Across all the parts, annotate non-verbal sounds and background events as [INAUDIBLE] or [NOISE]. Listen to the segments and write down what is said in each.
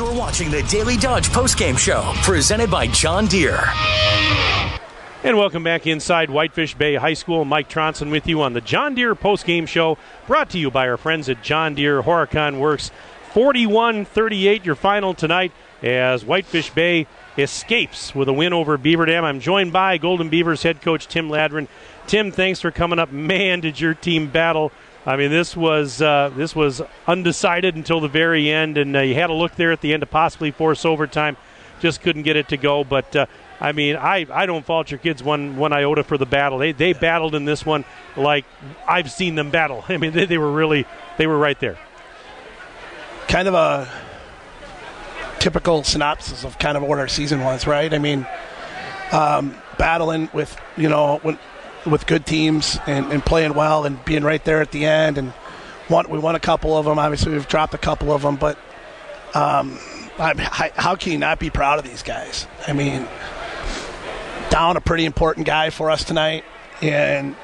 You're watching the Daily Dodge postgame show presented by John Deere. And welcome back inside Whitefish Bay High School. Mike Tronson with you on the John Deere postgame show, brought to you by our friends at John Deere Horicon Works. 41 38, your final tonight as Whitefish Bay escapes with a win over Beaver Dam. I'm joined by Golden Beavers head coach Tim Ladron. Tim, thanks for coming up. Man, did your team battle I mean, this was uh, this was undecided until the very end, and uh, you had a look there at the end to possibly force overtime. Just couldn't get it to go. But uh, I mean, I, I don't fault your kids one one iota for the battle. They they battled in this one like I've seen them battle. [LAUGHS] I mean, they, they were really they were right there. Kind of a typical synopsis of kind of what our season was, right? I mean, um, battling with you know when with good teams and, and, playing well and being right there at the end. And won, we won a couple of them. Obviously, we've dropped a couple of them, but um, I, how can you not be proud of these guys? I mean, down a pretty important guy for us tonight, and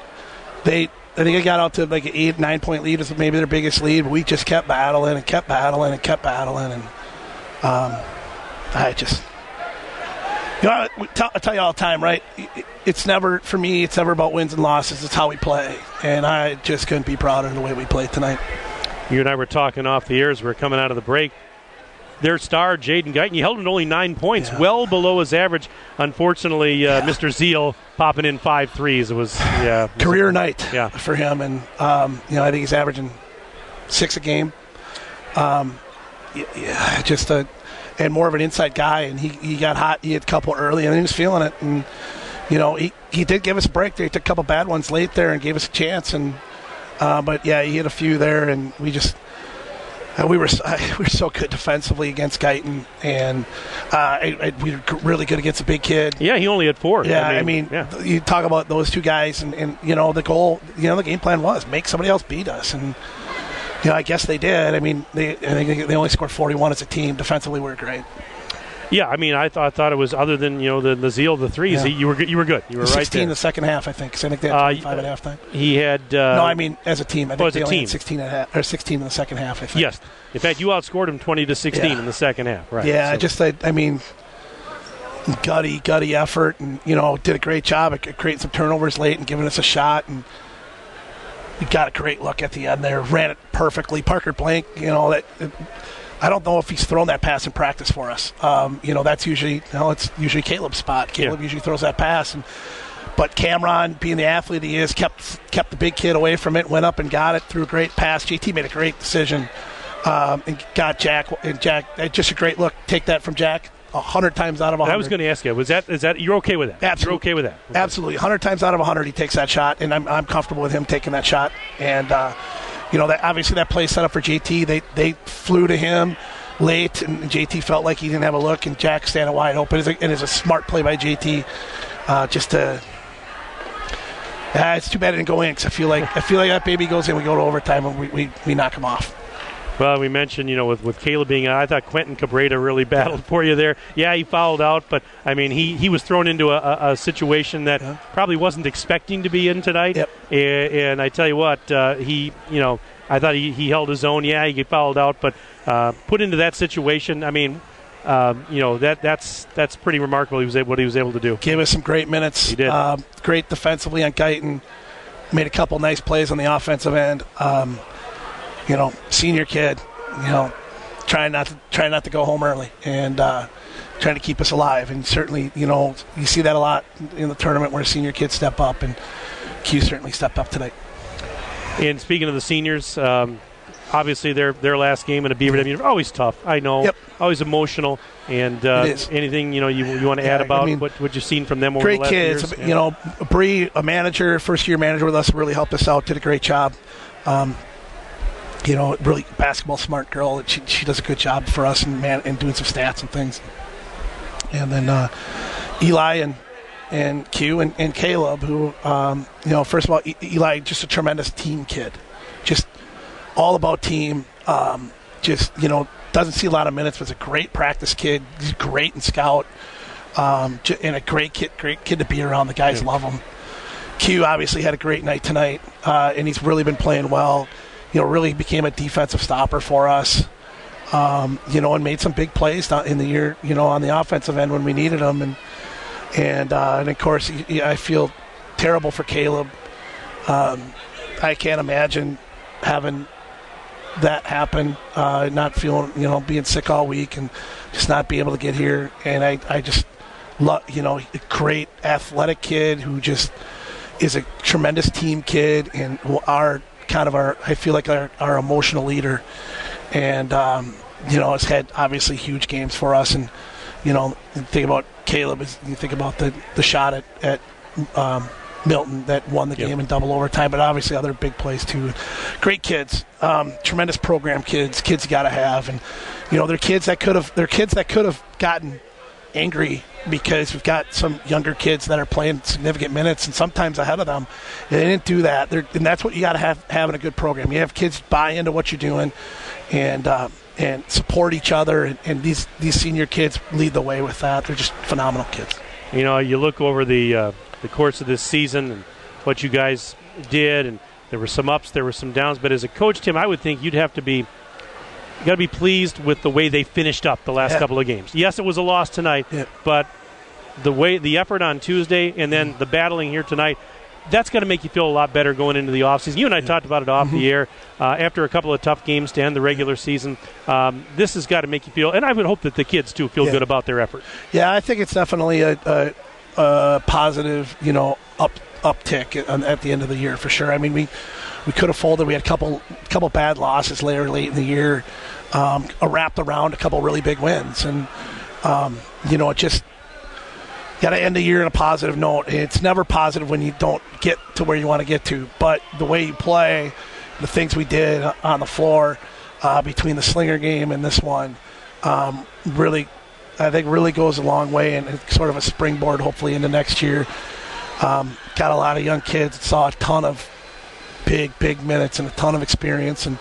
they. I think they got out to like an eight, nine point lead was maybe their biggest lead. But we just kept battling and kept battling and kept battling, and um, I just you know, I tell you all the time, right? It's never for me. It's never about wins and losses. It's how we play, and I just couldn't be prouder of the way we played tonight. You and I were talking off the air as we are coming out of the break. Their star, Jaden Guyton, he held him to only nine points, yeah. well below his average. Unfortunately, uh, yeah. Mr. Zeal popping in five threes. It was yeah, it was career a, night yeah. for him, and um, you know I think he's averaging six a game. Um, yeah, just a and more of an inside guy. And he, he got hot. He had a couple early, and he was feeling it. And you know, he, he did give us a break. There. He took a couple bad ones late there and gave us a chance. And uh, but yeah, he hit a few there, and we just. Uh, we were [LAUGHS] we were so good defensively against Guyton, and uh, I, I, we were really good against a big kid. Yeah, he only had four. Yeah, I mean, I mean yeah. you talk about those two guys, and, and you know the goal, you know the game plan was make somebody else beat us, and you know, I guess they did. I mean, they they only scored 41 as a team. Defensively, we are great. Yeah, I mean, I thought, I thought it was other than you know the, the zeal, of the threes. Yeah. you were you were good. You were 16 right. 16 in the second half, I think. I think they had 25 uh, at halftime. He had. Uh, no, I mean as a team. I think oh, as they a team. 16 at half, or 16 in the second half. I think. Yes. In fact, you outscored him 20 to 16 yeah. in the second half. Right. Yeah, so. just I, I mean, gutty, gutty effort, and you know, did a great job at creating some turnovers late and giving us a shot and he got a great look at the end there, ran it perfectly. Parker Blank, you know that. I don't know if he's thrown that pass in practice for us. Um, you know, that's usually you know, it's usually Caleb's spot. Caleb yeah. usually throws that pass, and but Cameron, being the athlete he is, kept kept the big kid away from it. Went up and got it through a great pass. JT made a great decision um, and got Jack. And Jack, just a great look. Take that from Jack hundred times out of hundred. I was going to ask you, was that is that you're okay with that? Absolutely, you're okay with that. Okay. Absolutely, hundred times out of hundred, he takes that shot, and I'm, I'm comfortable with him taking that shot. And uh, you know that obviously that play set up for JT. They they flew to him late, and JT felt like he didn't have a look, and Jack standing wide open. And it's a smart play by JT, uh, just to. Uh, it's too bad it didn't go in because I feel like I feel like that baby goes in. We go to overtime and we, we, we knock him off. Well, we mentioned, you know, with, with Caleb being out, I thought Quentin Cabrera really [LAUGHS] battled for you there. Yeah, he fouled out, but, I mean, he, he was thrown into a, a, a situation that yeah. probably wasn't expecting to be in tonight. Yep. And, and I tell you what, uh, he, you know, I thought he, he held his own. Yeah, he fouled out, but uh, put into that situation, I mean, um, you know that that's that's pretty remarkable. He was able, what he was able to do. Gave us some great minutes. He did. Um, great defensively on Guyton. Made a couple nice plays on the offensive end. Um, you know, senior kid, you know, trying not to trying not to go home early and uh, trying to keep us alive. And certainly, you know, you see that a lot in the tournament where senior kids step up, and Q certainly stepped up tonight. And speaking of the seniors, um, obviously their their last game in a Beaver Dam, always tough. I know, yep. always emotional. And uh, anything you know you, you want to yeah, add about I mean, what what you've seen from them over great the last kids. Years? You know, Bree, a manager, first year manager with us, really helped us out. Did a great job. Um, you know, really basketball smart girl. She, she does a good job for us and man and doing some stats and things. And then uh, Eli and and Q and, and Caleb, who um, you know, first of all, Eli just a tremendous team kid, just all about team. Um, just you know, doesn't see a lot of minutes, but is a great practice kid. He's great in scout, um, and a great kid, great kid to be around. The guys yeah. love him. Q obviously had a great night tonight, uh, and he's really been playing well you know, really became a defensive stopper for us. um, you know, and made some big plays in the year, you know, on the offensive end when we needed them, and and uh, and of course, I feel terrible for Caleb. Um, I can't imagine having that happen, uh, not feeling, you know, being sick all week and just not be able to get here. And I, I just love, you know, a great athletic kid who just is a tremendous team kid and our kind of our, I feel like our, our emotional leader. And, um, you know, has had obviously huge games for us. And, you know, think about Caleb, you think about the, the shot at, at um, Milton that won the yep. game in double overtime, but obviously other big plays too. Great kids, um, tremendous program kids, kids you got to have, and you know they're kids that could have they're kids that could have gotten angry because we've got some younger kids that are playing significant minutes and sometimes ahead of them. They didn't do that, they're, and that's what you got to have having a good program. You have kids buy into what you're doing, and. Uh, and support each other, and, and these these senior kids lead the way with that. They're just phenomenal kids. You know, you look over the uh, the course of this season and what you guys did, and there were some ups, there were some downs. But as a coach, Tim, I would think you'd have to be you got to be pleased with the way they finished up the last yeah. couple of games. Yes, it was a loss tonight, yeah. but the way the effort on Tuesday and then the battling here tonight that's going to make you feel a lot better going into the offseason. You and I talked about it off mm-hmm. the air uh, after a couple of tough games to end the regular season. Um, this has got to make you feel, and I would hope that the kids too feel yeah. good about their effort. Yeah, I think it's definitely a, a, a positive, you know, up uptick at, the end of the year for sure. I mean, we we could have folded. We had a couple couple bad losses later late in the year, um, wrapped around a couple really big wins, and um, you know, it just got to end the year on a positive note. It's never positive when you don't get to where you want to get to, but the way you play, the things we did on the floor uh, between the slinger game and this one, um, really, I think really goes a long way and it's sort of a springboard hopefully into next year. Um, got a lot of young kids, saw a ton of big, big minutes and a ton of experience, and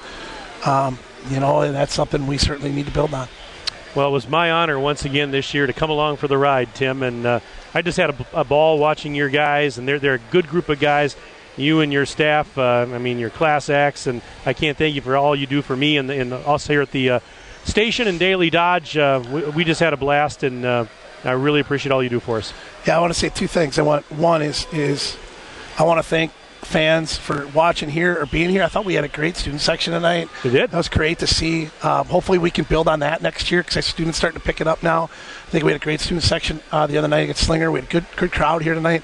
um, you know, and that's something we certainly need to build on. Well, it was my honor once again this year to come along for the ride, Tim. And uh, I just had a, a, ball watching your guys, and they're, they're a good group of guys. You and your staff, uh, I mean, your class acts, and I can't thank you for all you do for me and, and us here at the uh, station in Daily Dodge. Uh, we, we, just had a blast, and uh, I really appreciate all you do for us. Yeah, I want to say two things. I want one is is I want to thank fans for watching here or being here. I thought we had a great student section tonight. We did. That was great to see. Um, hopefully, we can build on that next year because students starting to pick it up now. I think we had a great student section uh, the other night against Slinger. We had a good good crowd here tonight.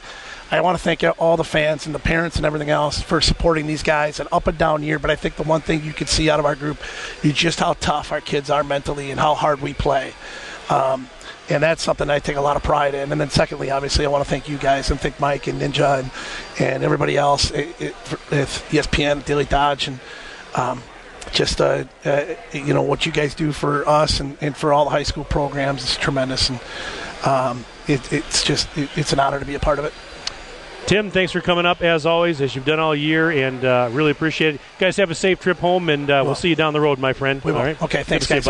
I want to thank all the fans and the parents and everything else for supporting these guys. An up and down year, but I think the one thing you can see out of our group is just how tough our kids are mentally and how hard we play. Um, and that's something I take a lot of pride in. And then secondly, obviously, I want to thank you guys and thank Mike and Ninja and, and everybody else at, ESPN, Daily Dodge, and um, just uh, uh, you know what you guys do for us and, and for all the high school programs is tremendous, and um, it, it's just it, it's an honor to be a part of it. Tim, thanks for coming up as always, as you've done all year, and uh, really appreciate it. You guys have a safe trip home, and uh, we'll see you down the road, my friend. We will. All right. Okay, thanks, guys.